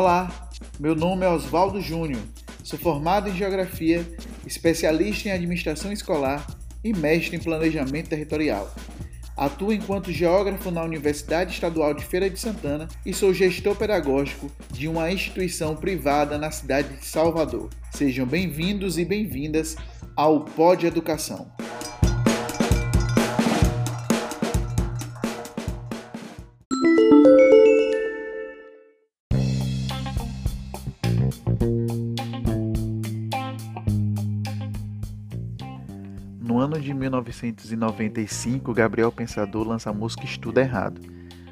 Olá, meu nome é Oswaldo Júnior, sou formado em Geografia, especialista em Administração Escolar e mestre em Planejamento Territorial. Atuo enquanto geógrafo na Universidade Estadual de Feira de Santana e sou gestor pedagógico de uma instituição privada na cidade de Salvador. Sejam bem-vindos e bem-vindas ao Pod Educação. No ano de 1995, Gabriel Pensador lança a música Estuda Errado,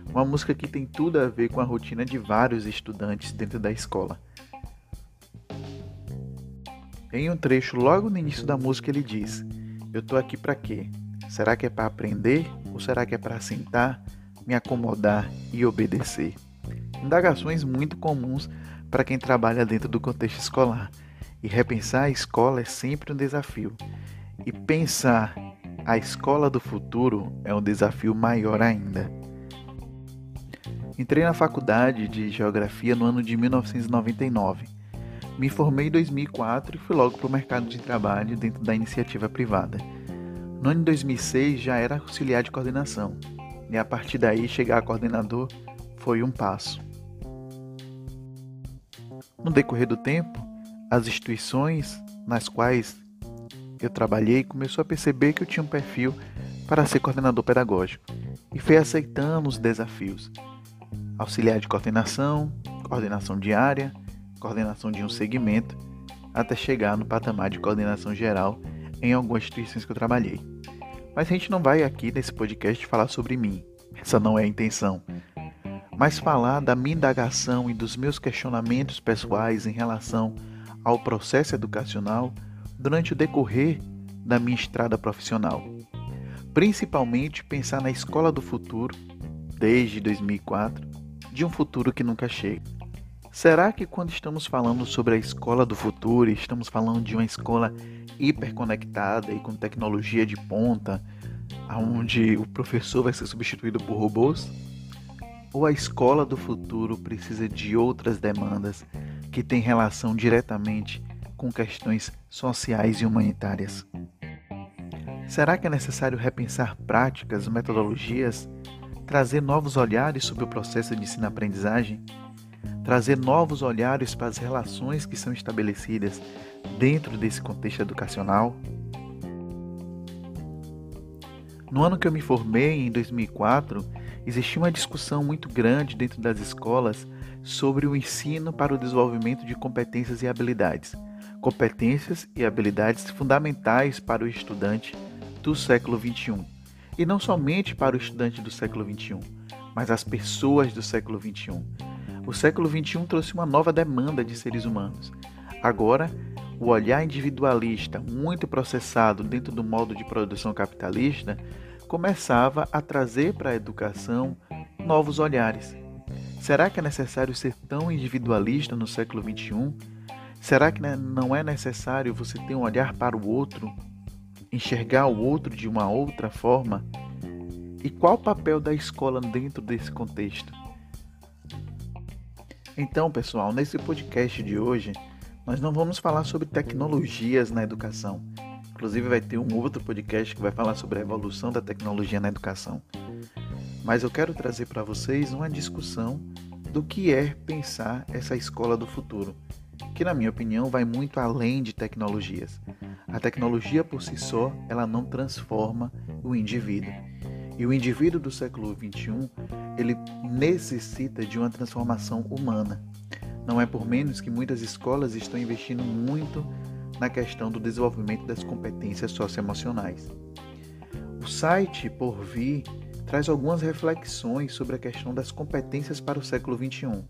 uma música que tem tudo a ver com a rotina de vários estudantes dentro da escola. Em um trecho logo no início da música ele diz: Eu tô aqui para quê? Será que é para aprender ou será que é para sentar, me acomodar e obedecer? Indagações muito comuns para quem trabalha dentro do contexto escolar. E repensar a escola é sempre um desafio. E pensar a escola do futuro é um desafio maior ainda. Entrei na faculdade de Geografia no ano de 1999. Me formei em 2004 e fui logo para o mercado de trabalho dentro da iniciativa privada. No ano de 2006 já era auxiliar de coordenação, e a partir daí chegar a coordenador foi um passo. No decorrer do tempo, as instituições nas quais eu trabalhei começou a perceber que eu tinha um perfil para ser coordenador pedagógico e foi aceitando os desafios. Auxiliar de coordenação, coordenação diária, coordenação de um segmento, até chegar no patamar de coordenação geral em algumas instituições que eu trabalhei. Mas a gente não vai aqui nesse podcast falar sobre mim, essa não é a intenção. Mas falar da minha indagação e dos meus questionamentos pessoais em relação ao processo educacional durante o decorrer da minha estrada profissional. Principalmente pensar na escola do futuro, desde 2004, de um futuro que nunca chega. Será que quando estamos falando sobre a escola do futuro, estamos falando de uma escola hiperconectada e com tecnologia de ponta, onde o professor vai ser substituído por robôs? Ou a escola do futuro precisa de outras demandas que têm relação diretamente com questões sociais e humanitárias. Será que é necessário repensar práticas, metodologias, trazer novos olhares sobre o processo de ensino-aprendizagem, trazer novos olhares para as relações que são estabelecidas dentro desse contexto educacional? No ano que eu me formei, em 2004, existia uma discussão muito grande dentro das escolas sobre o ensino para o desenvolvimento de competências e habilidades competências e habilidades fundamentais para o estudante do século XXI. E não somente para o estudante do século XXI, mas as pessoas do século XXI. O século XXI trouxe uma nova demanda de seres humanos. Agora, o olhar individualista, muito processado dentro do modo de produção capitalista, começava a trazer para a educação novos olhares. Será que é necessário ser tão individualista no século XXI? Será que né, não é necessário você ter um olhar para o outro, enxergar o outro de uma outra forma? E qual o papel da escola dentro desse contexto? Então, pessoal, nesse podcast de hoje, nós não vamos falar sobre tecnologias na educação. Inclusive, vai ter um outro podcast que vai falar sobre a evolução da tecnologia na educação. Mas eu quero trazer para vocês uma discussão do que é pensar essa escola do futuro que na minha opinião vai muito além de tecnologias. A tecnologia por si só, ela não transforma o indivíduo. E o indivíduo do século XXI, ele necessita de uma transformação humana. Não é por menos que muitas escolas estão investindo muito na questão do desenvolvimento das competências socioemocionais. O site Por Vir traz algumas reflexões sobre a questão das competências para o século XXI.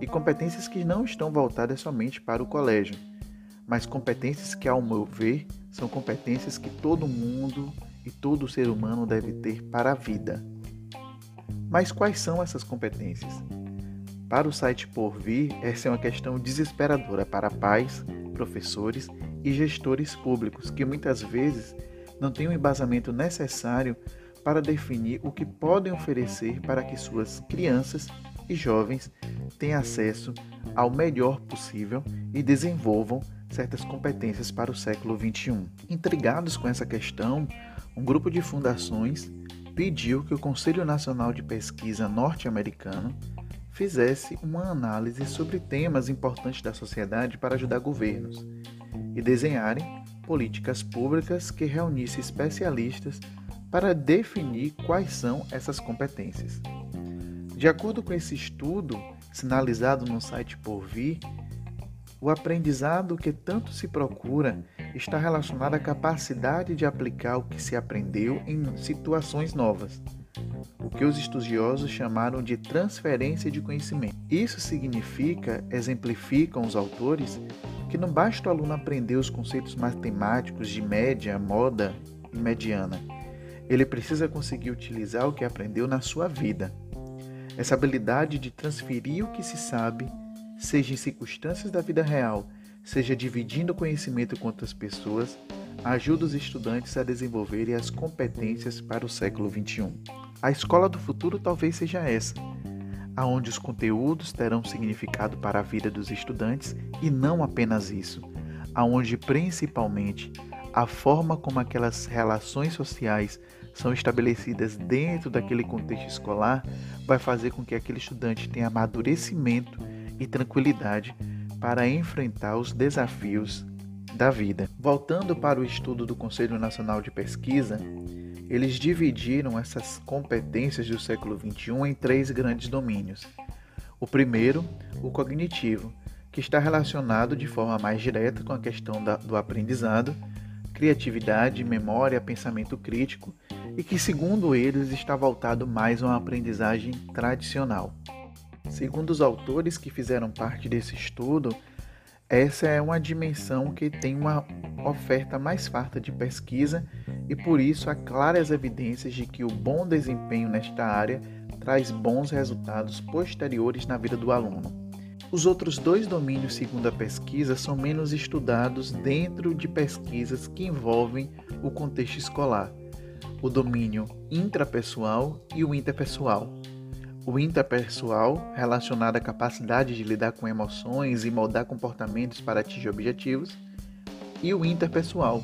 E competências que não estão voltadas somente para o colégio, mas competências que, ao meu ver, são competências que todo mundo e todo ser humano deve ter para a vida. Mas quais são essas competências? Para o site Por Vir, essa é uma questão desesperadora para pais, professores e gestores públicos que muitas vezes não têm o embasamento necessário para definir o que podem oferecer para que suas crianças e jovens tenham acesso ao melhor possível e desenvolvam certas competências para o século XXI. Intrigados com essa questão, um grupo de fundações pediu que o Conselho Nacional de Pesquisa norte-americano fizesse uma análise sobre temas importantes da sociedade para ajudar governos e desenharem políticas públicas que reunissem especialistas para definir quais são essas competências. De acordo com esse estudo, sinalizado no site Por Vir, o aprendizado que tanto se procura está relacionado à capacidade de aplicar o que se aprendeu em situações novas, o que os estudiosos chamaram de transferência de conhecimento. Isso significa, exemplificam os autores, que não basta o aluno aprender os conceitos matemáticos de média, moda e mediana. Ele precisa conseguir utilizar o que aprendeu na sua vida. Essa habilidade de transferir o que se sabe seja em circunstâncias da vida real, seja dividindo conhecimento com outras pessoas, ajuda os estudantes a desenvolverem as competências para o século XXI. A escola do futuro talvez seja essa, aonde os conteúdos terão significado para a vida dos estudantes e não apenas isso, aonde principalmente a forma como aquelas relações sociais são estabelecidas dentro daquele contexto escolar vai fazer com que aquele estudante tenha amadurecimento e tranquilidade para enfrentar os desafios da vida. Voltando para o estudo do Conselho Nacional de Pesquisa, eles dividiram essas competências do século XXI em três grandes domínios. O primeiro, o cognitivo, que está relacionado de forma mais direta com a questão da, do aprendizado, criatividade, memória, pensamento crítico, e que, segundo eles, está voltado mais a uma aprendizagem tradicional. Segundo os autores que fizeram parte desse estudo, essa é uma dimensão que tem uma oferta mais farta de pesquisa e por isso há claras evidências de que o bom desempenho nesta área traz bons resultados posteriores na vida do aluno. Os outros dois domínios, segundo a pesquisa, são menos estudados dentro de pesquisas que envolvem o contexto escolar: o domínio intrapessoal e o interpessoal. O interpessoal, relacionado à capacidade de lidar com emoções e moldar comportamentos para atingir objetivos, e o interpessoal,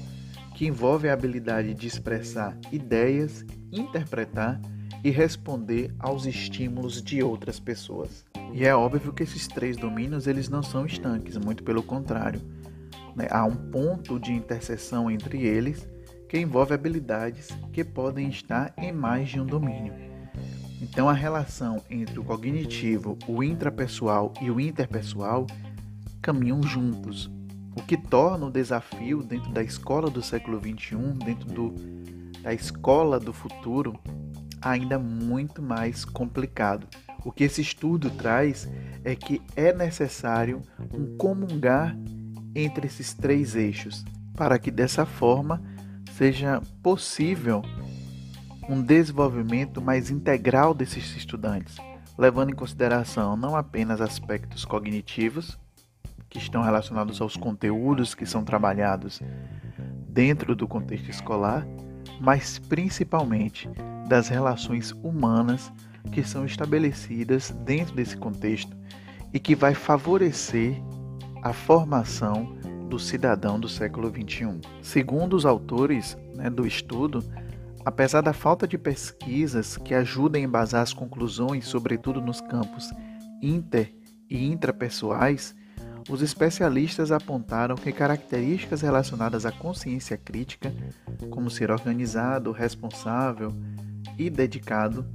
que envolve a habilidade de expressar ideias, interpretar e responder aos estímulos de outras pessoas. E é óbvio que esses três domínios eles não são estanques, muito pelo contrário. Né? Há um ponto de interseção entre eles que envolve habilidades que podem estar em mais de um domínio. Então, a relação entre o cognitivo, o intrapessoal e o interpessoal caminham juntos, o que torna o desafio dentro da escola do século XXI, dentro do, da escola do futuro, ainda muito mais complicado. O que esse estudo traz é que é necessário um comungar entre esses três eixos, para que dessa forma seja possível um desenvolvimento mais integral desses estudantes, levando em consideração não apenas aspectos cognitivos, que estão relacionados aos conteúdos que são trabalhados dentro do contexto escolar, mas principalmente das relações humanas que são estabelecidas dentro desse contexto e que vai favorecer a formação do cidadão do século XXI. Segundo os autores né, do estudo, apesar da falta de pesquisas que ajudem a embasar as conclusões, sobretudo nos campos inter e intrapessoais, os especialistas apontaram que características relacionadas à consciência crítica, como ser organizado, responsável e dedicado,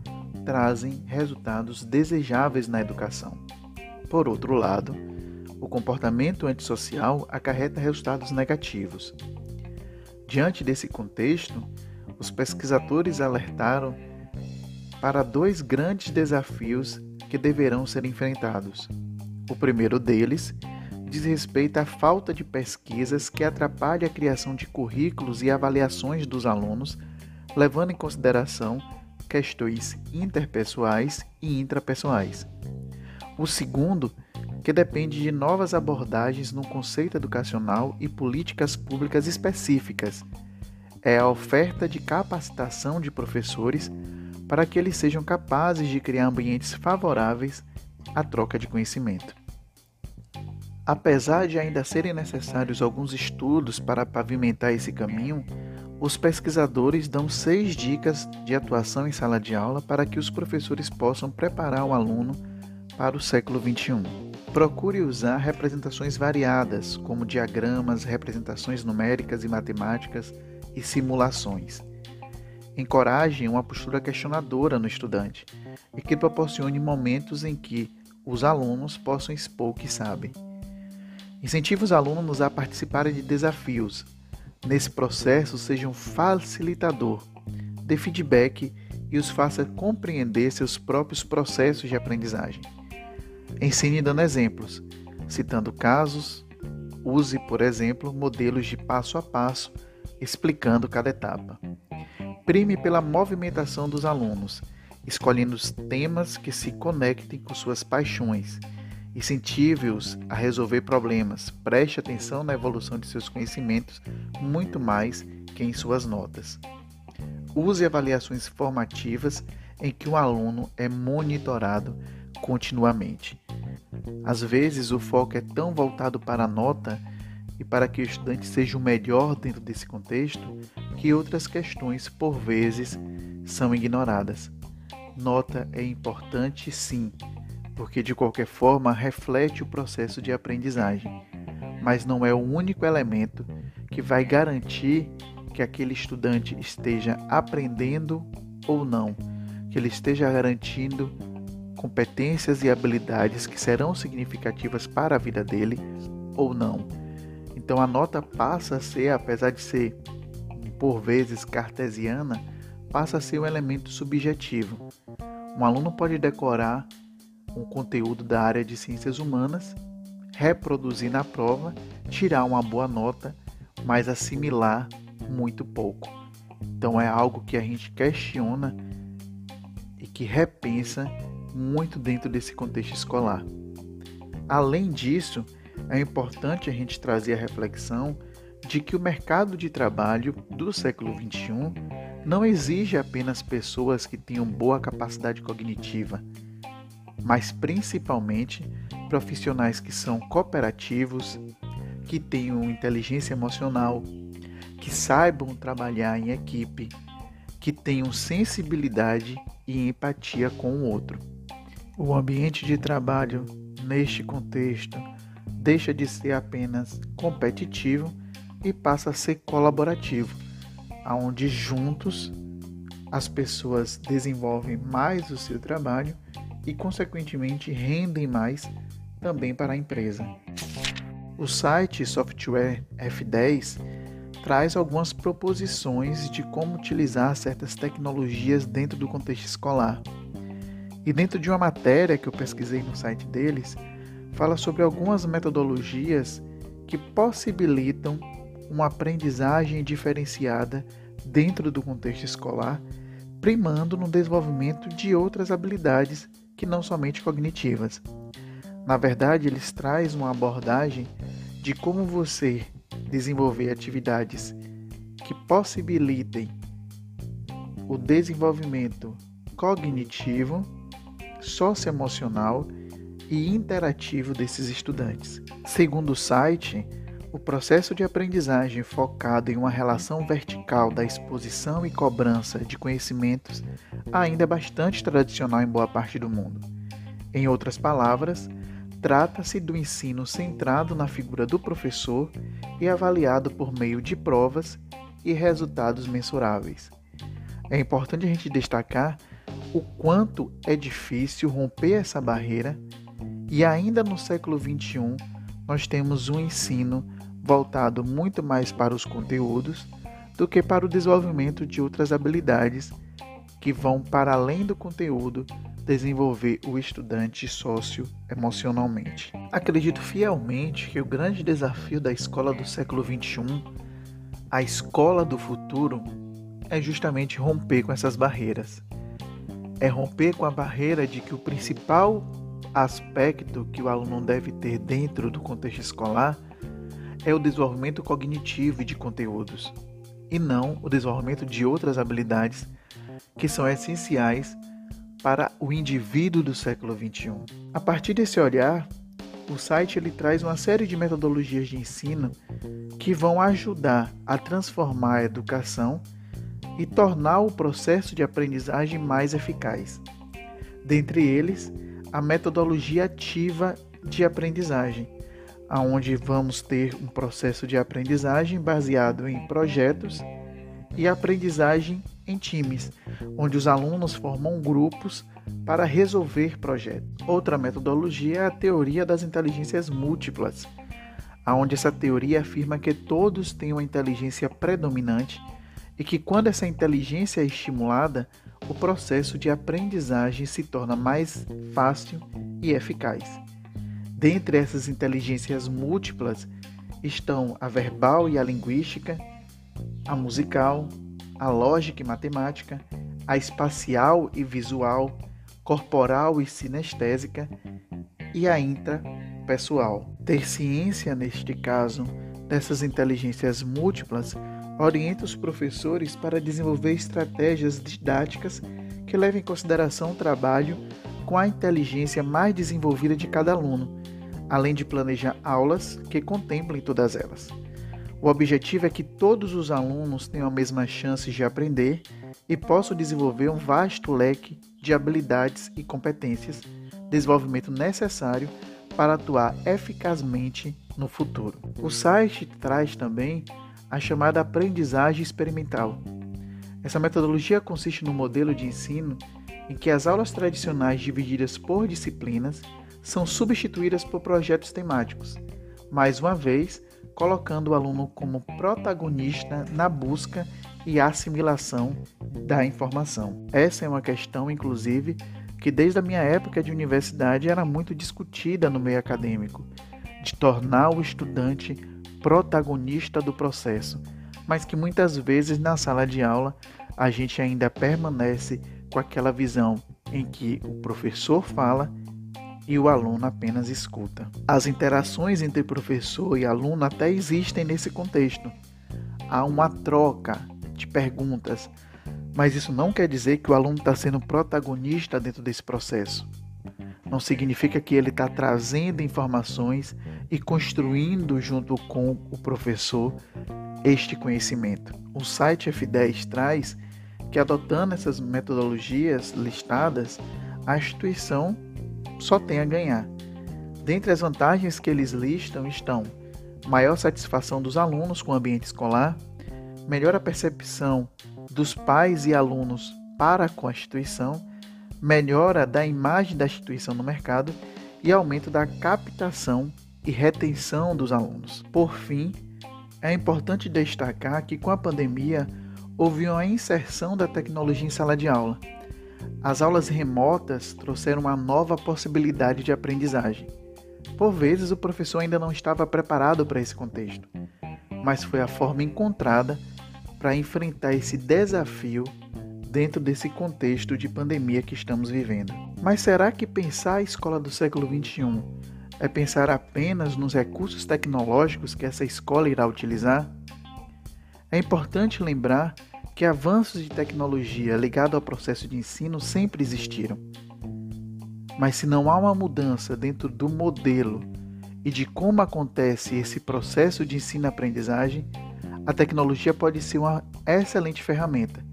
trazem resultados desejáveis na educação. Por outro lado, o comportamento antissocial acarreta resultados negativos. Diante desse contexto, os pesquisadores alertaram para dois grandes desafios que deverão ser enfrentados. O primeiro deles diz respeito à falta de pesquisas que atrapalha a criação de currículos e avaliações dos alunos, levando em consideração questões interpessoais e intrapessoais. O segundo, que depende de novas abordagens no conceito educacional e políticas públicas específicas, é a oferta de capacitação de professores para que eles sejam capazes de criar ambientes favoráveis a troca de conhecimento. Apesar de ainda serem necessários alguns estudos para pavimentar esse caminho, os pesquisadores dão seis dicas de atuação em sala de aula para que os professores possam preparar o aluno para o século XXI. Procure usar representações variadas, como diagramas, representações numéricas e matemáticas e simulações. Encoraje uma postura questionadora no estudante e que proporcione momentos em que os alunos possam expor o que sabem. Incentive os alunos a participarem de desafios. Nesse processo, seja um facilitador, dê feedback e os faça compreender seus próprios processos de aprendizagem. Ensine dando exemplos, citando casos. Use, por exemplo, modelos de passo a passo, explicando cada etapa. Prime pela movimentação dos alunos, escolhendo os temas que se conectem com suas paixões Incentive-os a resolver problemas. Preste atenção na evolução de seus conhecimentos muito mais que em suas notas. Use avaliações formativas em que o aluno é monitorado continuamente. Às vezes, o foco é tão voltado para a nota e para que o estudante seja o melhor dentro desse contexto que outras questões, por vezes, são ignoradas. Nota é importante, sim, porque de qualquer forma reflete o processo de aprendizagem, mas não é o único elemento que vai garantir que aquele estudante esteja aprendendo ou não, que ele esteja garantindo competências e habilidades que serão significativas para a vida dele ou não. Então a nota passa a ser, apesar de ser por vezes cartesiana, passa a ser um elemento subjetivo. Um aluno pode decorar um conteúdo da área de ciências humanas, reproduzir na prova, tirar uma boa nota, mas assimilar muito pouco. Então é algo que a gente questiona e que repensa muito dentro desse contexto escolar. Além disso, é importante a gente trazer a reflexão de que o mercado de trabalho do século XXI não exige apenas pessoas que tenham boa capacidade cognitiva, mas principalmente profissionais que são cooperativos, que tenham inteligência emocional, que saibam trabalhar em equipe, que tenham sensibilidade e empatia com o outro. O ambiente de trabalho neste contexto deixa de ser apenas competitivo e passa a ser colaborativo, aonde juntos as pessoas desenvolvem mais o seu trabalho e, consequentemente, rendem mais também para a empresa. O site Software F10 traz algumas proposições de como utilizar certas tecnologias dentro do contexto escolar. E dentro de uma matéria que eu pesquisei no site deles, fala sobre algumas metodologias que possibilitam uma aprendizagem diferenciada dentro do contexto escolar, primando no desenvolvimento de outras habilidades que não somente cognitivas. Na verdade, eles trazem uma abordagem de como você desenvolver atividades que possibilitem o desenvolvimento cognitivo, socioemocional e interativo desses estudantes. Segundo o site, o processo de aprendizagem focado em uma relação vertical da exposição e cobrança de conhecimentos ainda é bastante tradicional em boa parte do mundo. Em outras palavras, trata-se do ensino centrado na figura do professor e avaliado por meio de provas e resultados mensuráveis. É importante a gente destacar o quanto é difícil romper essa barreira e ainda no século XXI nós temos um ensino voltado muito mais para os conteúdos do que para o desenvolvimento de outras habilidades que vão para além do conteúdo desenvolver o estudante socioemocionalmente. Acredito fielmente que o grande desafio da escola do século XXI, a escola do futuro, é justamente romper com essas barreiras. É romper com a barreira de que o principal aspecto que o aluno deve ter dentro do contexto escolar é o desenvolvimento cognitivo de conteúdos, e não o desenvolvimento de outras habilidades que são essenciais para o indivíduo do século XXI. A partir desse olhar, o site ele traz uma série de metodologias de ensino que vão ajudar a transformar a educação e tornar o processo de aprendizagem mais eficaz. Dentre eles, a metodologia ativa de aprendizagem, aonde vamos ter um processo de aprendizagem baseado em projetos e aprendizagem em times, onde os alunos formam grupos para resolver projetos. Outra metodologia é a teoria das inteligências múltiplas, aonde essa teoria afirma que todos têm uma inteligência predominante e que quando essa inteligência é estimulada, o processo de aprendizagem se torna mais fácil e eficaz. Dentre essas inteligências múltiplas estão a verbal e a linguística, a musical, a lógica e matemática, a espacial e visual, corporal e sinestésica e a intrapessoal. Ter ciência, neste caso, dessas inteligências múltiplas orienta os professores para desenvolver estratégias didáticas que levem em consideração o trabalho com a inteligência mais desenvolvida de cada aluno, além de planejar aulas que contemplem todas elas. O objetivo é que todos os alunos tenham a mesma chance de aprender e possam desenvolver um vasto leque de habilidades e competências, desenvolvimento necessário para atuar eficazmente no futuro. O site traz também a chamada aprendizagem experimental. Essa metodologia consiste no modelo de ensino em que as aulas tradicionais divididas por disciplinas são substituídas por projetos temáticos, mais uma vez colocando o aluno como protagonista na busca e assimilação da informação. Essa é uma questão, inclusive, que desde a minha época de universidade era muito discutida no meio acadêmico, de tornar o estudante protagonista do processo, mas que muitas vezes na sala de aula a gente ainda permanece com aquela visão em que o professor fala e o aluno apenas escuta. As interações entre professor e aluno até existem nesse contexto. Há uma troca de perguntas, mas isso não quer dizer que o aluno está sendo protagonista dentro desse processo. Não significa que ele está trazendo informações e construindo junto com o professor este conhecimento. O site F10 traz que, adotando essas metodologias listadas, a instituição só tem a ganhar. Dentre as vantagens que eles listam estão maior satisfação dos alunos com o ambiente escolar, melhor a percepção dos pais e alunos para com a instituição, melhora da imagem da instituição no mercado e aumento da captação e retenção dos alunos. Por fim, é importante destacar que com a pandemia houve uma inserção da tecnologia em sala de aula as aulas remotas trouxeram uma nova possibilidade de aprendizagem. Por vezes, o professor ainda não estava preparado para esse contexto, mas foi a forma encontrada para enfrentar esse desafio dentro desse contexto de pandemia que estamos vivendo. Mas será que pensar a escola do século XXI é pensar apenas nos recursos tecnológicos que essa escola irá utilizar? É importante lembrar que avanços de tecnologia ligados ao processo de ensino sempre existiram. Mas se não há uma mudança dentro do modelo e de como acontece esse processo de ensino-aprendizagem, a tecnologia pode ser uma excelente ferramenta,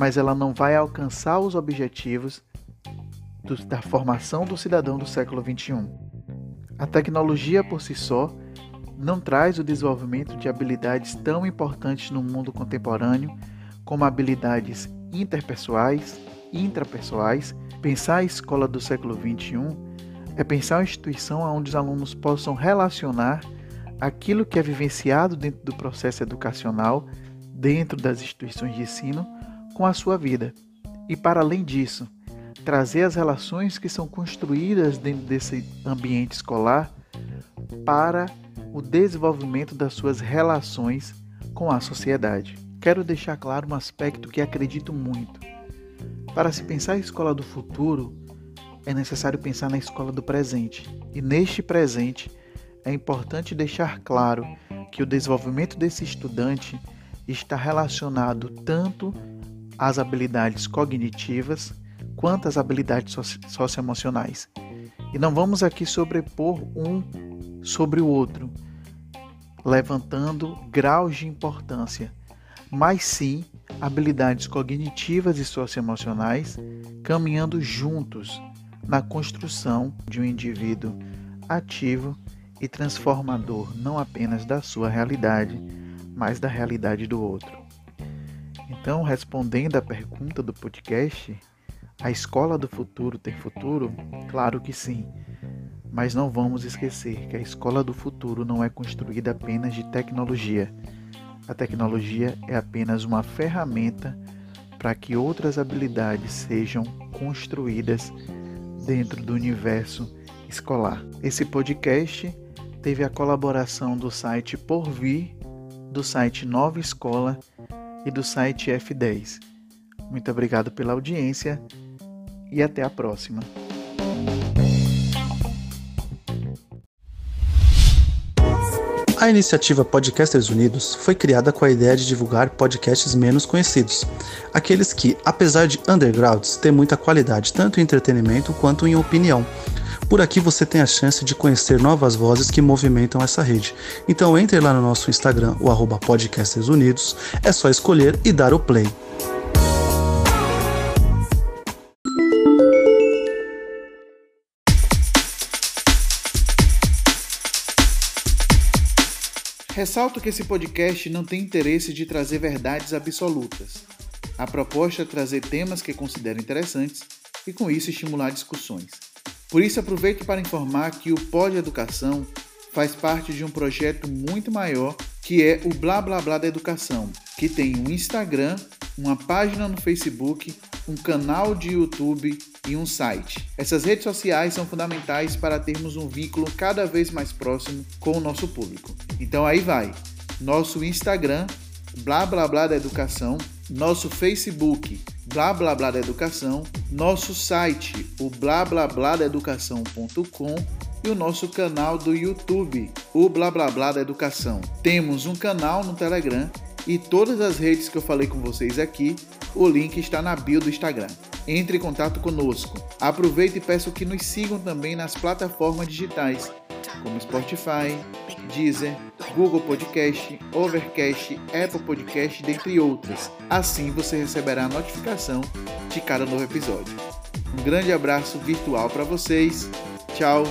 mas ela não vai alcançar os objetivos do, da formação do cidadão do século XXI. A tecnologia por si só não traz o desenvolvimento de habilidades tão importantes no mundo contemporâneo como habilidades interpessoais e intrapessoais, pensar a escola do século XXI é pensar uma instituição onde os alunos possam relacionar aquilo que é vivenciado dentro do processo educacional, dentro das instituições de ensino, com a sua vida. E para além disso, trazer as relações que são construídas dentro desse ambiente escolar para o desenvolvimento das suas relações com a sociedade quero deixar claro um aspecto que acredito muito. Para se pensar em escola do futuro, é necessário pensar na escola do presente. E neste presente, é importante deixar claro que o desenvolvimento desse estudante está relacionado tanto às habilidades cognitivas quanto as habilidades socioemocionais. E não vamos aqui sobrepor um sobre o outro, levantando graus de importância, mas sim habilidades cognitivas e socioemocionais caminhando juntos na construção de um indivíduo ativo e transformador não apenas da sua realidade, mas da realidade do outro. Então, respondendo à pergunta do podcast, a escola do futuro tem futuro? Claro que sim. Mas não vamos esquecer que a escola do futuro não é construída apenas de tecnologia. A tecnologia é apenas uma ferramenta para que outras habilidades sejam construídas dentro do universo escolar. Esse podcast teve a colaboração do site Porvir, do site Nova Escola e do site F10. Muito obrigado pela audiência e até a próxima. A iniciativa Podcasters Unidos foi criada com a ideia de divulgar podcasts menos conhecidos, aqueles que, apesar de undergrounds, têm muita qualidade tanto em entretenimento quanto em opinião. Por aqui você tem a chance de conhecer novas vozes que movimentam essa rede. Então entre lá no nosso Instagram, o arroba Podcasters Unidos, é só escolher e dar o play. Ressalto que esse podcast não tem interesse de trazer verdades absolutas. A proposta é trazer temas que considero interessantes e, com isso, estimular discussões. Por isso, aproveito para informar que o Pod Educação faz parte de um projeto muito maior que é o Blá Blá Blá da Educação, que tem um Instagram, uma página no Facebook, um canal de YouTube e um site. Essas redes sociais são fundamentais para termos um vínculo cada vez mais próximo com o nosso público. Então aí vai. Nosso Instagram, blá blá blá da educação, nosso Facebook, blá blá blá da educação, nosso site, o blá blá blá da educação.com e o nosso canal do YouTube, o blá blá blá da educação. Temos um canal no Telegram e todas as redes que eu falei com vocês aqui, o link está na bio do Instagram. Entre em contato conosco. Aproveite e peço que nos sigam também nas plataformas digitais, como Spotify, Deezer, Google Podcast, Overcast, Apple Podcast, dentre outras. Assim você receberá a notificação de cada novo episódio. Um grande abraço virtual para vocês. Tchau.